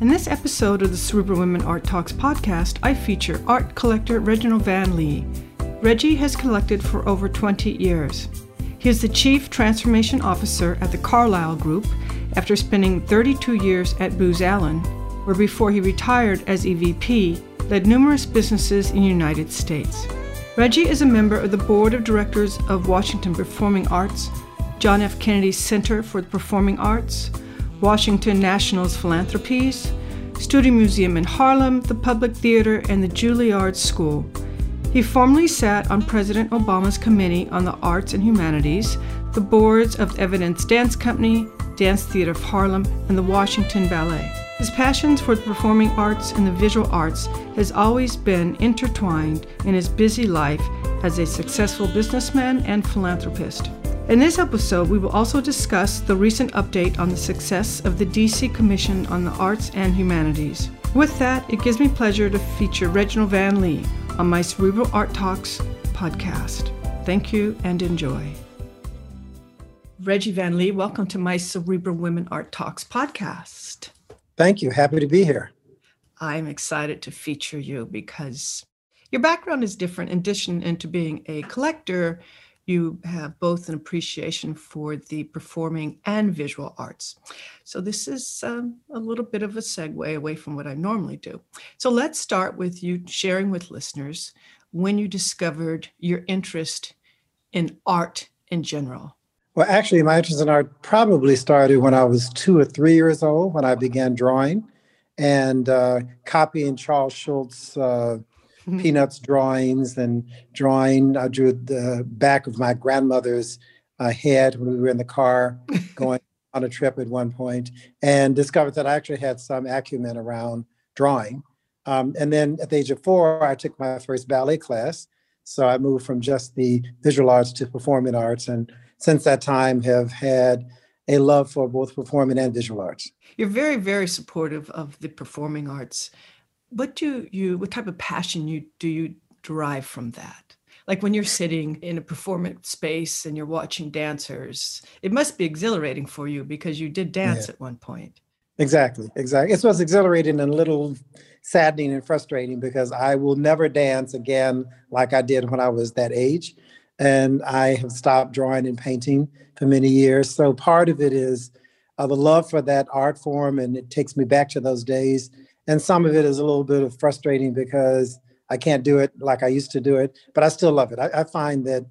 In this episode of the Cerebral Women Art Talks podcast, I feature art collector Reginald Van Lee. Reggie has collected for over 20 years. He is the Chief Transformation Officer at the Carlyle Group after spending 32 years at Booz Allen, where before he retired as EVP, led numerous businesses in the United States. Reggie is a member of the Board of Directors of Washington Performing Arts, John F. Kennedy Center for the Performing Arts, Washington National's Philanthropies, Studio Museum in Harlem, the Public Theater, and the Juilliard School. He formerly sat on President Obama's Committee on the Arts and Humanities, the boards of Evidence Dance Company, Dance Theater of Harlem, and the Washington Ballet. His passions for the performing arts and the visual arts has always been intertwined in his busy life as a successful businessman and philanthropist. In this episode, we will also discuss the recent update on the success of the DC Commission on the Arts and Humanities. With that, it gives me pleasure to feature Reginald Van Lee on my Cerebral Art Talks podcast. Thank you and enjoy. Reggie Van Lee, welcome to my Cerebral Women Art Talks podcast. Thank you. Happy to be here. I'm excited to feature you because your background is different. In addition into being a collector, you have both an appreciation for the performing and visual arts. So, this is um, a little bit of a segue away from what I normally do. So, let's start with you sharing with listeners when you discovered your interest in art in general. Well, actually, my interest in art probably started when I was two or three years old when I began drawing and uh, copying Charles Schulz. Uh. Peanuts drawings and drawing. I drew the back of my grandmother's uh, head when we were in the car going on a trip at one point, and discovered that I actually had some acumen around drawing. Um, and then at the age of four, I took my first ballet class. So I moved from just the visual arts to performing arts, and since that time have had a love for both performing and visual arts. You're very, very supportive of the performing arts what do you what type of passion you do you derive from that? Like when you're sitting in a performance space and you're watching dancers it must be exhilarating for you because you did dance yeah. at one point. Exactly exactly. It was exhilarating and a little saddening and frustrating because i will never dance again like i did when i was that age. And i have stopped drawing and painting for many years. So part of it is uh, the love for that art form and it takes me back to those days and some of it is a little bit of frustrating because I can't do it like I used to do it, but I still love it. I, I find that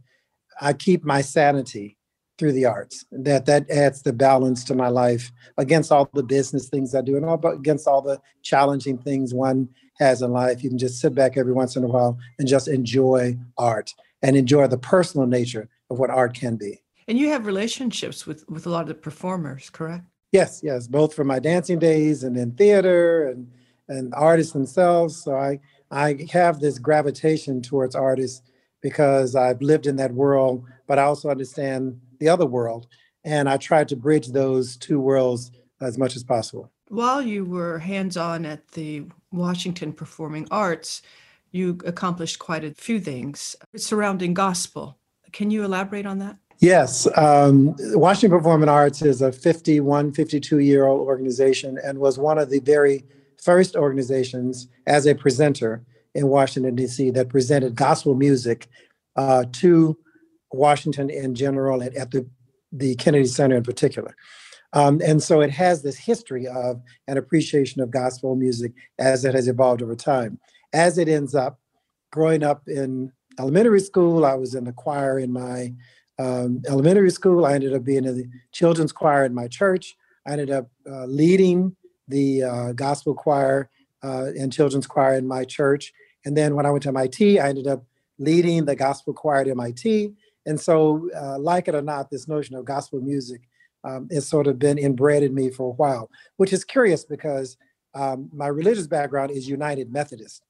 I keep my sanity through the arts. That that adds the balance to my life against all the business things I do and all but against all the challenging things one has in life. You can just sit back every once in a while and just enjoy art and enjoy the personal nature of what art can be. And you have relationships with with a lot of the performers, correct? Yes, yes, both from my dancing days and in theater and and artists themselves. So I I have this gravitation towards artists because I've lived in that world, but I also understand the other world, and I try to bridge those two worlds as much as possible. While you were hands-on at the Washington Performing Arts, you accomplished quite a few things surrounding gospel. Can you elaborate on that? Yes. Um, Washington Performing Arts is a 51, 52 year old organization and was one of the very first organizations as a presenter in Washington, D.C., that presented gospel music uh, to Washington in general and at the, the Kennedy Center in particular. Um, and so it has this history of an appreciation of gospel music as it has evolved over time. As it ends up, growing up in elementary school, I was in the choir in my um, elementary school. I ended up being in the children's choir in my church. I ended up uh, leading the uh, gospel choir uh, and children's choir in my church. And then when I went to MIT, I ended up leading the gospel choir at MIT. And so, uh, like it or not, this notion of gospel music um, has sort of been inbred in me for a while, which is curious because um, my religious background is United Methodist.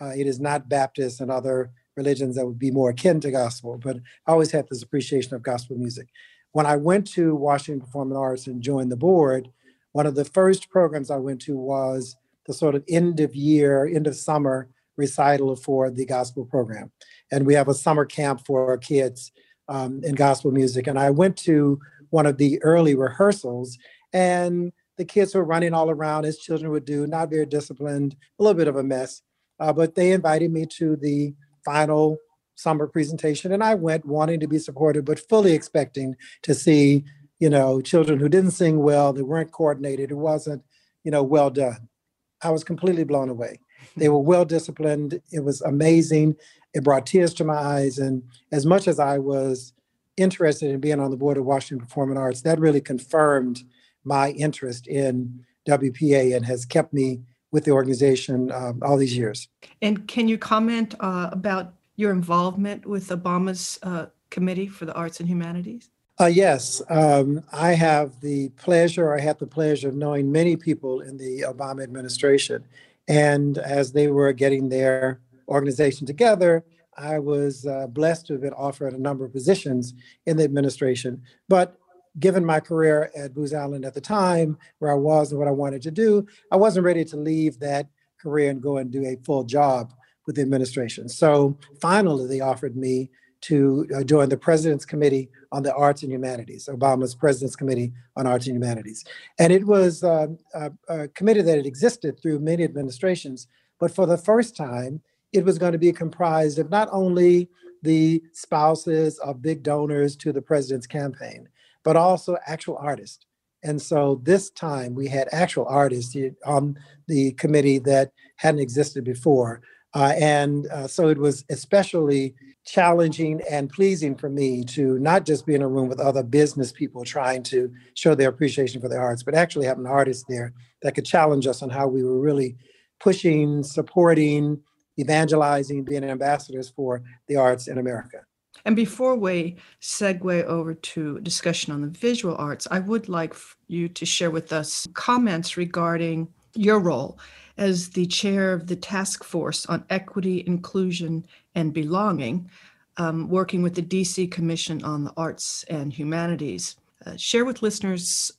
Uh, it is not Baptist and other religions that would be more akin to gospel, but I always had this appreciation of gospel music. When I went to Washington Performing Arts and joined the board, one of the first programs I went to was the sort of end of year, end of summer recital for the gospel program. And we have a summer camp for kids um, in gospel music. And I went to one of the early rehearsals, and the kids were running all around as children would do, not very disciplined, a little bit of a mess. Uh, but they invited me to the final summer presentation, and I went wanting to be supported, but fully expecting to see, you know, children who didn't sing well, they weren't coordinated, it wasn't, you know, well done. I was completely blown away. They were well disciplined. It was amazing. It brought tears to my eyes. And as much as I was interested in being on the board of Washington Performing Arts, that really confirmed my interest in WPA and has kept me with the organization um, all these years. And can you comment uh, about your involvement with Obama's uh, Committee for the Arts and Humanities? Uh, yes, um, I have the pleasure, I had the pleasure of knowing many people in the Obama administration. And as they were getting their organization together, I was uh, blessed to have been offered a number of positions in the administration. But given my career at Booz Allen at the time, where I was and what I wanted to do, I wasn't ready to leave that career and go and do a full job with the administration. So finally, they offered me to uh, join the President's Committee on the Arts and Humanities, Obama's President's Committee on Arts and Humanities. And it was uh, a, a committee that had existed through many administrations, but for the first time, it was going to be comprised of not only the spouses of big donors to the president's campaign, but also actual artists. And so this time we had actual artists on the committee that hadn't existed before. Uh, and uh, so it was especially challenging and pleasing for me to not just be in a room with other business people trying to show their appreciation for the arts, but actually have an artist there that could challenge us on how we were really pushing, supporting, evangelizing, being ambassadors for the arts in America. And before we segue over to discussion on the visual arts, I would like you to share with us comments regarding your role as the chair of the task force on equity, inclusion, and belonging, um, working with the DC Commission on the Arts and Humanities. Uh, share with listeners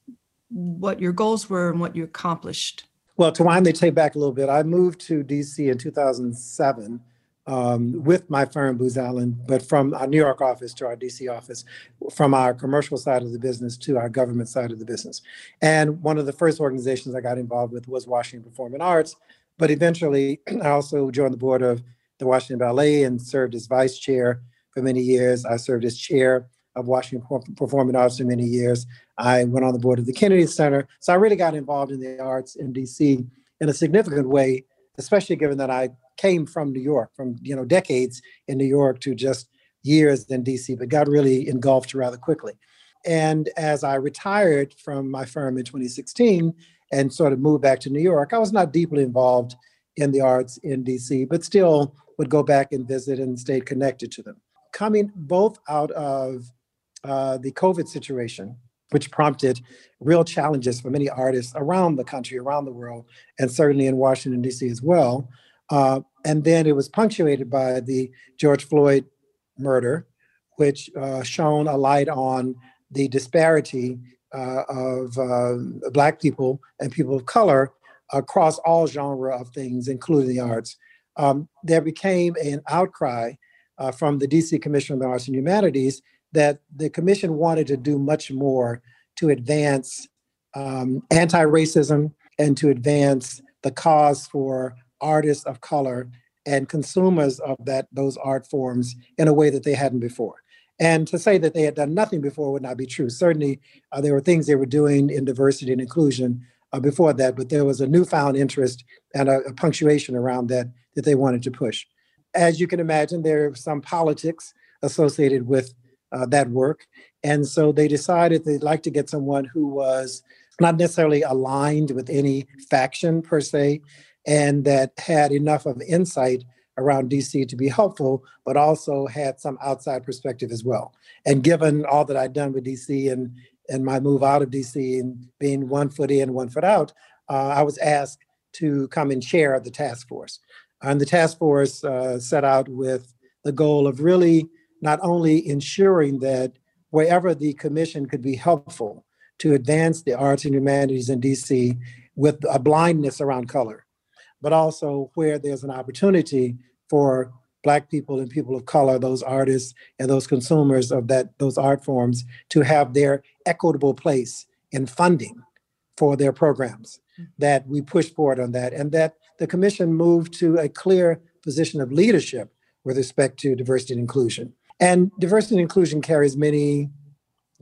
what your goals were and what you accomplished. Well, to wind the tape back a little bit, I moved to DC in 2007 um, with my firm, Booz Allen, but from our New York office to our DC office, from our commercial side of the business to our government side of the business. And one of the first organizations I got involved with was Washington Performing Arts. But eventually, I also joined the board of the Washington Ballet and served as vice chair for many years. I served as chair of Washington Performing Arts for many years. I went on the board of the Kennedy Center. So I really got involved in the arts in DC in a significant way, especially given that I came from New York, from you know decades in New York to just years in DC, but got really engulfed rather quickly. And as I retired from my firm in 2016 and sort of moved back to New York, I was not deeply involved in the arts in DC, but still would go back and visit and stay connected to them. Coming both out of uh, the COVID situation, which prompted real challenges for many artists around the country, around the world, and certainly in Washington, D.C. as well, uh, and then it was punctuated by the George Floyd murder, which uh, shone a light on the disparity uh, of uh, Black people and people of color across all genre of things, including the arts. Um, there became an outcry uh, from the DC Commission on the Arts and Humanities that the commission wanted to do much more to advance um, anti-racism and to advance the cause for artists of color and consumers of that those art forms in a way that they hadn't before. And to say that they had done nothing before would not be true. Certainly, uh, there were things they were doing in diversity and inclusion uh, before that, but there was a newfound interest and a, a, punctuation around that that they wanted to push. As you can imagine, there are some politics associated with uh, that work. And so they decided they'd like to get someone who was not necessarily aligned with any faction per se, and that had enough of insight around DC to be helpful, but also had some outside perspective as well. And given all that I'd done with DC and and my move out of DC and being one foot in, one foot out, uh, I was asked to come and chair the task force. And the task force uh, set out with the goal of really not only ensuring that wherever the commission could be helpful to advance the arts and humanities in DC with a blindness around color, but also where there's an opportunity for black people and people of color those artists and those consumers of that those art forms to have their equitable place in funding for their programs that we push forward on that and that the commission moved to a clear position of leadership with respect to diversity and inclusion and diversity and inclusion carries many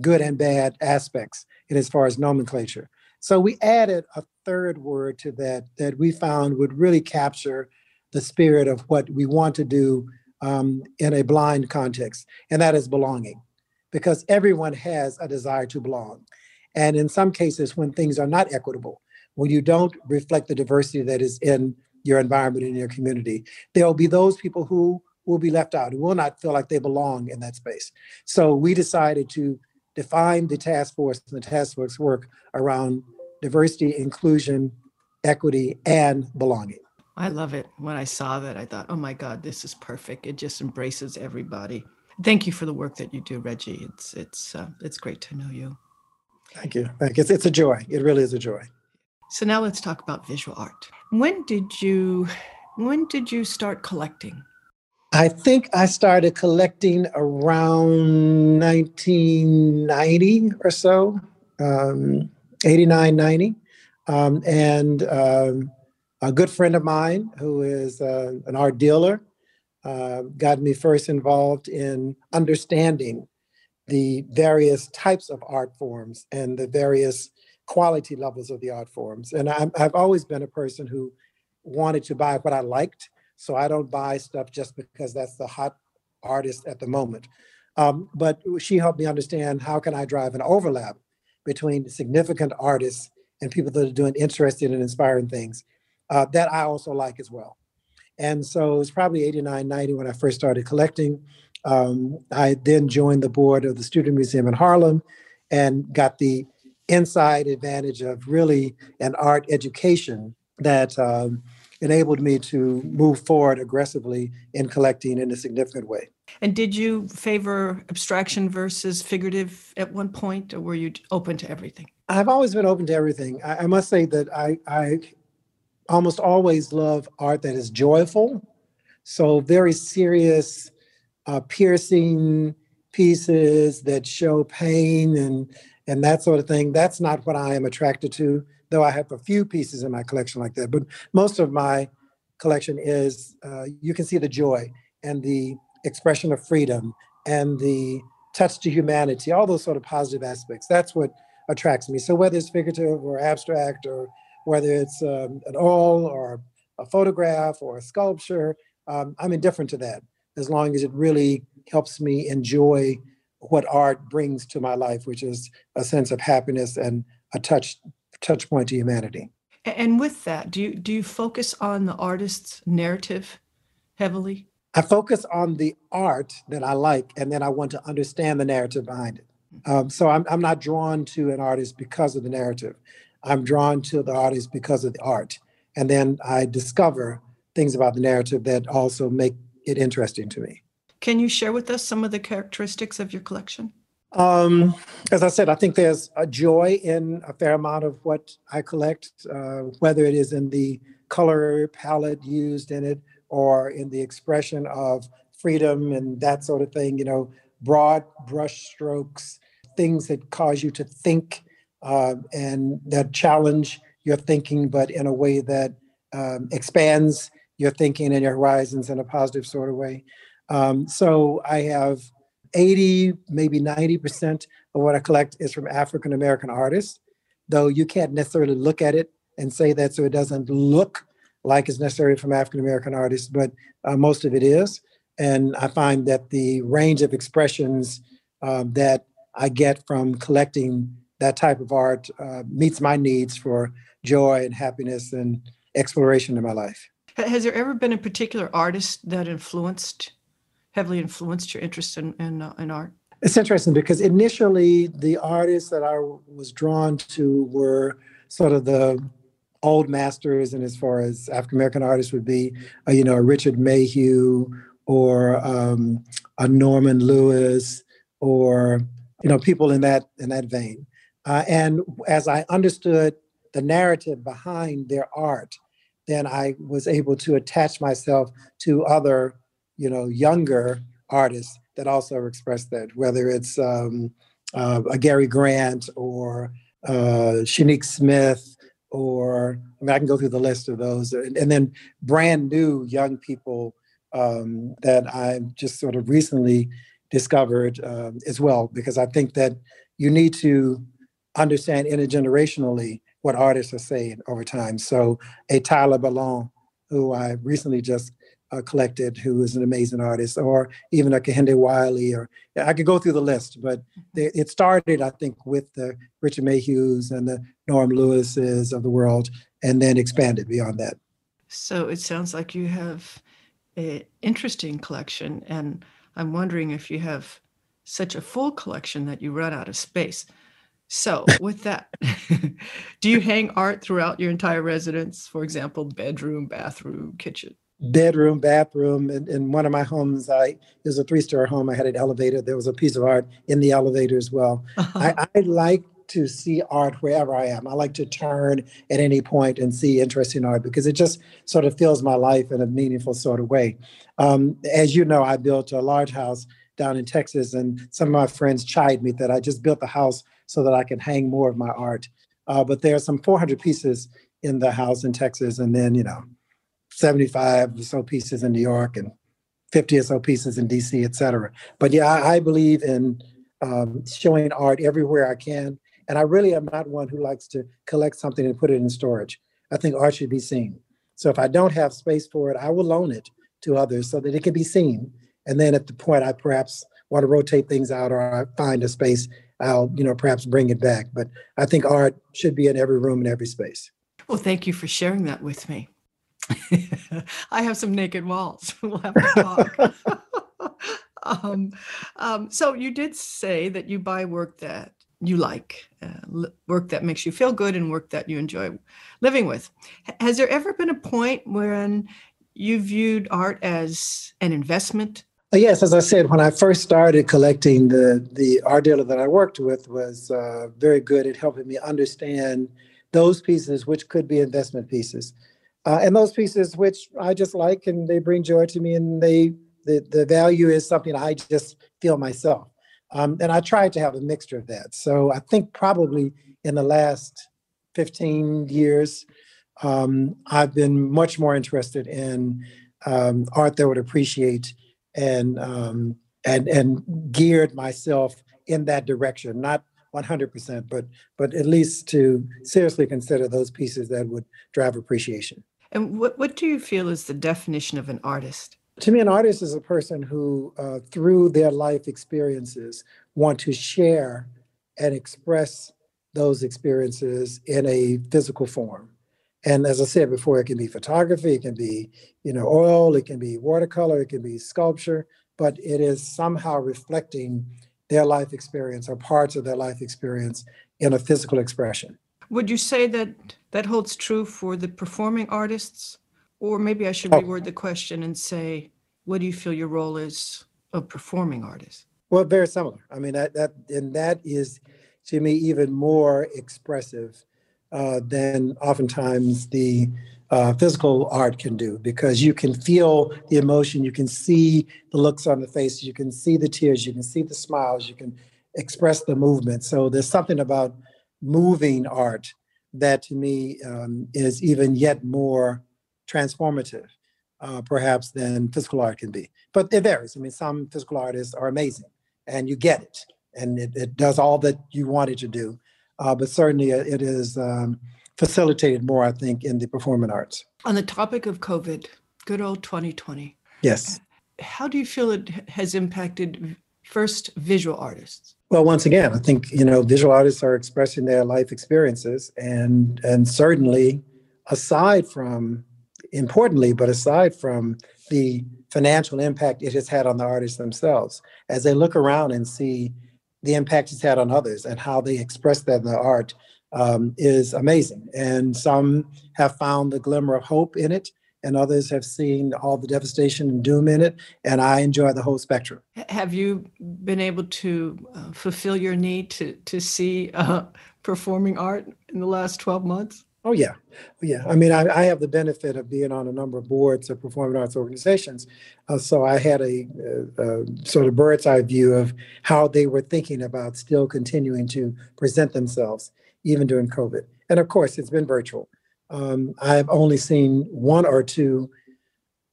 good and bad aspects in as far as nomenclature so we added a third word to that that we found would really capture the spirit of what we want to do um, in a blind context, and that is belonging, because everyone has a desire to belong. And in some cases, when things are not equitable, when you don't reflect the diversity that is in your environment in your community, there will be those people who will be left out, who will not feel like they belong in that space. So we decided to define the task force and the task force work around diversity, inclusion, equity, and belonging. I love it. When I saw that, I thought, oh my God, this is perfect. It just embraces everybody. Thank you for the work that you do, Reggie. It's it's uh, it's great to know you. Thank you. Thank you. It's, it's a joy. It really is a joy. So now let's talk about visual art. When did you when did you start collecting? I think I started collecting around 1990 or so, um, 89, 90. Um, and um, a good friend of mine who is uh, an art dealer uh, got me first involved in understanding the various types of art forms and the various quality levels of the art forms. And i have always been a person who wanted to buy what I liked. So I don't buy stuff just because that's the hot artist at the moment. Um, but she helped me understand how can I drive an overlap between significant artists and people that are doing interesting and inspiring things uh, that I also like as well. And so it was probably 89, 90 when I first started collecting. Um, I then joined the board of the Studio Museum in Harlem and got the inside advantage of really an art education that um, enabled me to move forward aggressively in collecting in a significant way. And did you favor abstraction versus figurative at one point, or were you open to everything? I've always been open to everything. I, I must say that I, I almost always love art that is joyful. So very serious, uh, piercing pieces that show pain and and that sort of thing. That's not what I am attracted to. Though I have a few pieces in my collection like that, but most of my collection is uh, you can see the joy and the expression of freedom and the touch to humanity, all those sort of positive aspects. That's what attracts me. So whether it's figurative or abstract or whether it's um, an oil or a photograph or a sculpture, um, I'm indifferent to that as long as it really helps me enjoy what art brings to my life, which is a sense of happiness and a touch touch point to humanity. And with that, do you do you focus on the artist's narrative heavily? I focus on the art that I like, and then I want to understand the narrative behind it. Um, so I'm, I'm not drawn to an artist because of the narrative. I'm drawn to the artist because of the art. And then I discover things about the narrative that also make it interesting to me. Can you share with us some of the characteristics of your collection? Um, as I said, I think there's a joy in a fair amount of what I collect, uh, whether it is in the color palette used in it or in the expression of freedom and that sort of thing, you know, broad brush strokes, things that cause you to think uh, and that challenge your thinking, but in a way that um, expands your thinking and your horizons in a positive sort of way. Um, so I have 80, maybe 90% of what I collect is from African American artists, though you can't necessarily look at it and say that so it doesn't look like it's necessarily from African American artists, but uh, most of it is. And I find that the range of expressions um, that I get from collecting that type of art uh, meets my needs for joy and happiness and exploration in my life. Has there ever been a particular artist that influenced, heavily influenced your interest in, in, uh, in art? It's interesting because initially the artists that I was drawn to were sort of the old masters, and as far as African American artists would be, uh, you know, Richard Mayhew or um, a Norman Lewis or you know people in that in that vein. Uh, and as I understood the narrative behind their art, then I was able to attach myself to other, you know, younger artists that also express that, whether it's um, uh, a Gary Grant or uh, Shinique Smith, or I mean, I can go through the list of those, and, and then brand new young people um, that I've just sort of recently discovered um, as well, because I think that you need to understand intergenerationally what artists are saying over time. So a Tyler Ballon, who I recently just uh, collected, who is an amazing artist, or even a Kehinde Wiley, or I could go through the list, but they, it started, I think, with the Richard Mayhews and the Norm Lewises of the world, and then expanded beyond that. So it sounds like you have an interesting collection, and I'm wondering if you have such a full collection that you run out of space. So, with that, do you hang art throughout your entire residence? For example, bedroom, bathroom, kitchen? Bedroom, bathroom. In, in one of my homes, I it was a three story home. I had an elevator. There was a piece of art in the elevator as well. Uh-huh. I, I like to see art wherever I am. I like to turn at any point and see interesting art because it just sort of fills my life in a meaningful sort of way. Um, as you know, I built a large house down in Texas, and some of my friends chide me that I just built the house so that I can hang more of my art. Uh, but there are some 400 pieces in the house in Texas, and then, you know, 75 or so pieces in New York and 50 or so pieces in DC, et cetera. But yeah, I, I believe in um, showing art everywhere I can. And I really am not one who likes to collect something and put it in storage. I think art should be seen. So if I don't have space for it, I will loan it to others so that it can be seen. And then at the point I perhaps want to rotate things out or I find a space I'll, you know, perhaps bring it back. But I think art should be in every room and every space. Well, thank you for sharing that with me. I have some naked walls. we'll have to talk. um, um, so you did say that you buy work that you like, uh, work that makes you feel good, and work that you enjoy living with. Has there ever been a point when you viewed art as an investment uh, yes, as I said, when I first started collecting, the the art dealer that I worked with was uh, very good at helping me understand those pieces which could be investment pieces, uh, and those pieces which I just like and they bring joy to me, and they the the value is something I just feel myself. Um, and I tried to have a mixture of that. So I think probably in the last 15 years, um, I've been much more interested in um, art that would appreciate and um, and and geared myself in that direction, not 100%, but but at least to seriously consider those pieces that would drive appreciation. And what what do you feel is the definition of an artist? To me, an artist is a person who, uh, through their life experiences, want to share and express those experiences in a physical form. And as I said before, it can be photography, it can be, you know, oil, it can be watercolor, it can be sculpture, but it is somehow reflecting their life experience or parts of their life experience in a physical expression. Would you say that that holds true for the performing artists? Or maybe I should oh. reword the question and say, what do you feel your role is of performing artist? Well, very similar. I mean, that, that and that is to me even more expressive uh, than oftentimes the uh, physical art can do because you can feel the emotion, you can see the looks on the face, you can see the tears, you can see the smiles, you can express the movement. So there's something about moving art that to me um, is even yet more transformative, uh, perhaps, than physical art can be. But it varies. I mean, some physical artists are amazing and you get it and it, it does all that you want it to do uh, but certainly it is um, facilitated more, I think, in the performing arts. On the topic of COVID, good old 2020. Yes. How do you feel it has impacted first visual artists? Well, once again, I think you know visual artists are expressing their life experiences, and and certainly, aside from importantly, but aside from the financial impact it has had on the artists themselves, as they look around and see the impact it's had on others and how they express that in their art, um, is amazing. And some have found the glimmer of hope in it, and others have seen all the devastation and doom in it. And I enjoy the whole spectrum. Have you been able to uh, fulfill your need to to see uh, performing art in the last twelve months? Oh yeah, oh, yeah. I mean, I, I, have the benefit of being on a number of boards of performing arts organizations, uh, so I had a, a, a, sort of bird's eye view of how they were thinking about still continuing to present themselves even during COVID. And of course, it's been virtual. Um, I've only seen one or two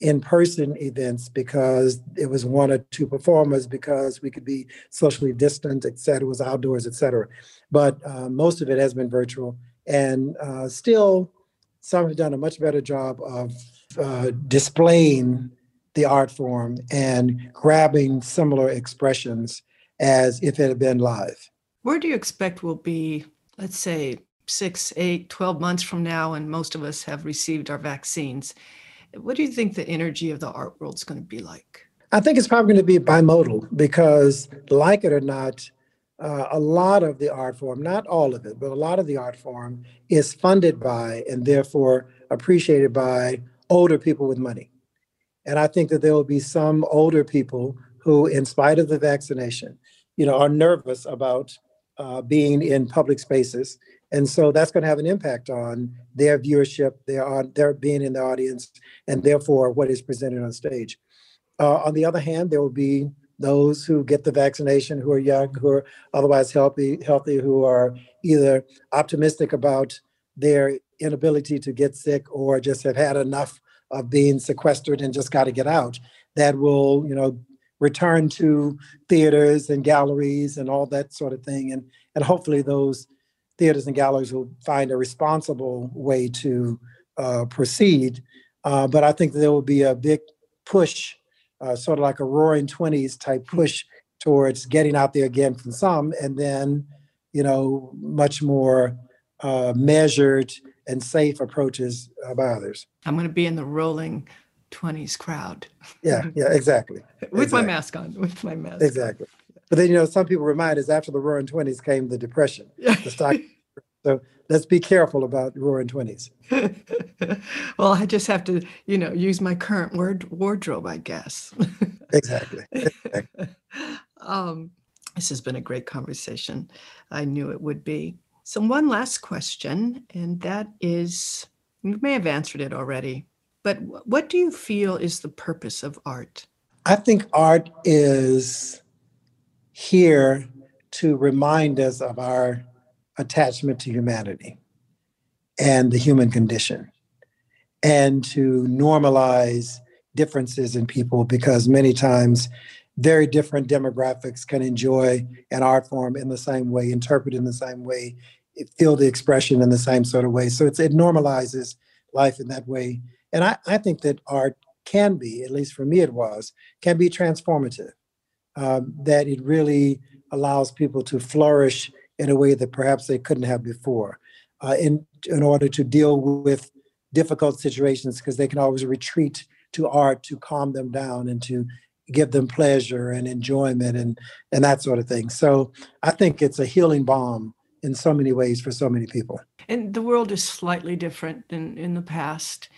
in-person events because it was one or two performers because we could be socially distant, et cetera, it was outdoors, et cetera. But uh, most of it has been virtual. And uh, still, some have done a much better job of uh, displaying the art form and grabbing similar expressions as if it had been live. Where do you expect will be, let's say, six, eight, 12 months from now, and most of us have received our vaccines? What do you think the energy of the art world is going to be like? I think it's probably going to be bimodal because, like it or not, uh, a lot of the art form, not all of it, but a lot of the art form is funded by and therefore appreciated by older people with money. And I think that there will be some older people who, in spite of the vaccination, you know, are nervous about uh, being in public spaces. And so that's going to have an impact on their viewership, their, on their being in the audience, and therefore what is presented on stage. Uh, on the other hand, there will be those who get the vaccination, who are young, who are otherwise healthy, healthy, who are either optimistic about their inability to get sick or just have had enough of being sequestered and just got to get out, that will, you know, return to theaters and galleries and all that sort of thing. And and hopefully those theaters and galleries will find a responsible way to uh, proceed. Uh, but I think there will be a big push uh, sort of like a roaring 20s type push towards getting out there again from some, and then, you know, much more uh, measured and safe approaches uh, by others. I'm going to be in the rolling 20s crowd. Yeah, yeah, exactly. with exactly. my mask on, with my mask. Exactly. But then, you know, some people remind us after the roaring 20s came the depression, the stock so let's be careful about roaring 20s. well, I just have to, you know, use my current word wardrobe, I guess. exactly. exactly. Um, this has been a great conversation. I knew it would be. So, one last question, and that is you may have answered it already, but what do you feel is the purpose of art? I think art is here to remind us of our attachment to humanity and the human condition and to normalize differences in people because many times very different demographics can enjoy an art form in the same way, interpret in the same way, feel the expression in the same sort of way. So it normalizes life in that way. And I, I think that art can be, at least for me it was, can be transformative. Um, that it really allows people to flourish in a way that perhaps they couldn't have before uh, in, in order to deal with difficult situations because they can always retreat to art to calm them down and to give them pleasure and enjoyment and, and that sort of thing. So I think it's a healing balm in so many ways for so many people. And the world is slightly different than in the past.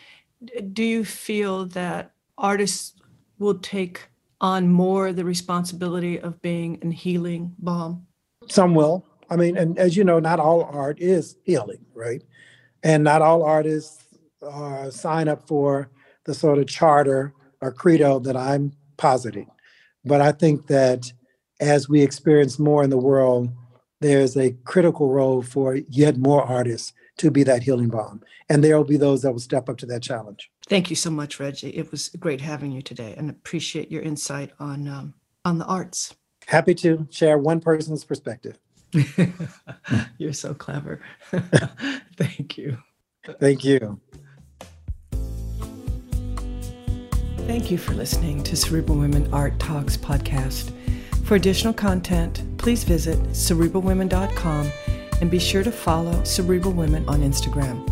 Do you feel that artists will take on more the responsibility of being a healing balm? Some will. I mean, and as you know, not all art is healing, right? And not all artists uh, sign up for the sort of charter or credo that I'm positing. But I think that as we experience more in the world, there's a critical role for yet more artists to be that healing balm. And there will be those that will step up to that challenge. Thank you so much, Reggie. It was great having you today and appreciate your insight on um, on the arts. Happy to share one person's perspective. You're so clever. Thank you. Thank you. Thank you for listening to Cerebral Women Art Talks podcast. For additional content, please visit cerebralwomen.com and be sure to follow Cerebral Women on Instagram.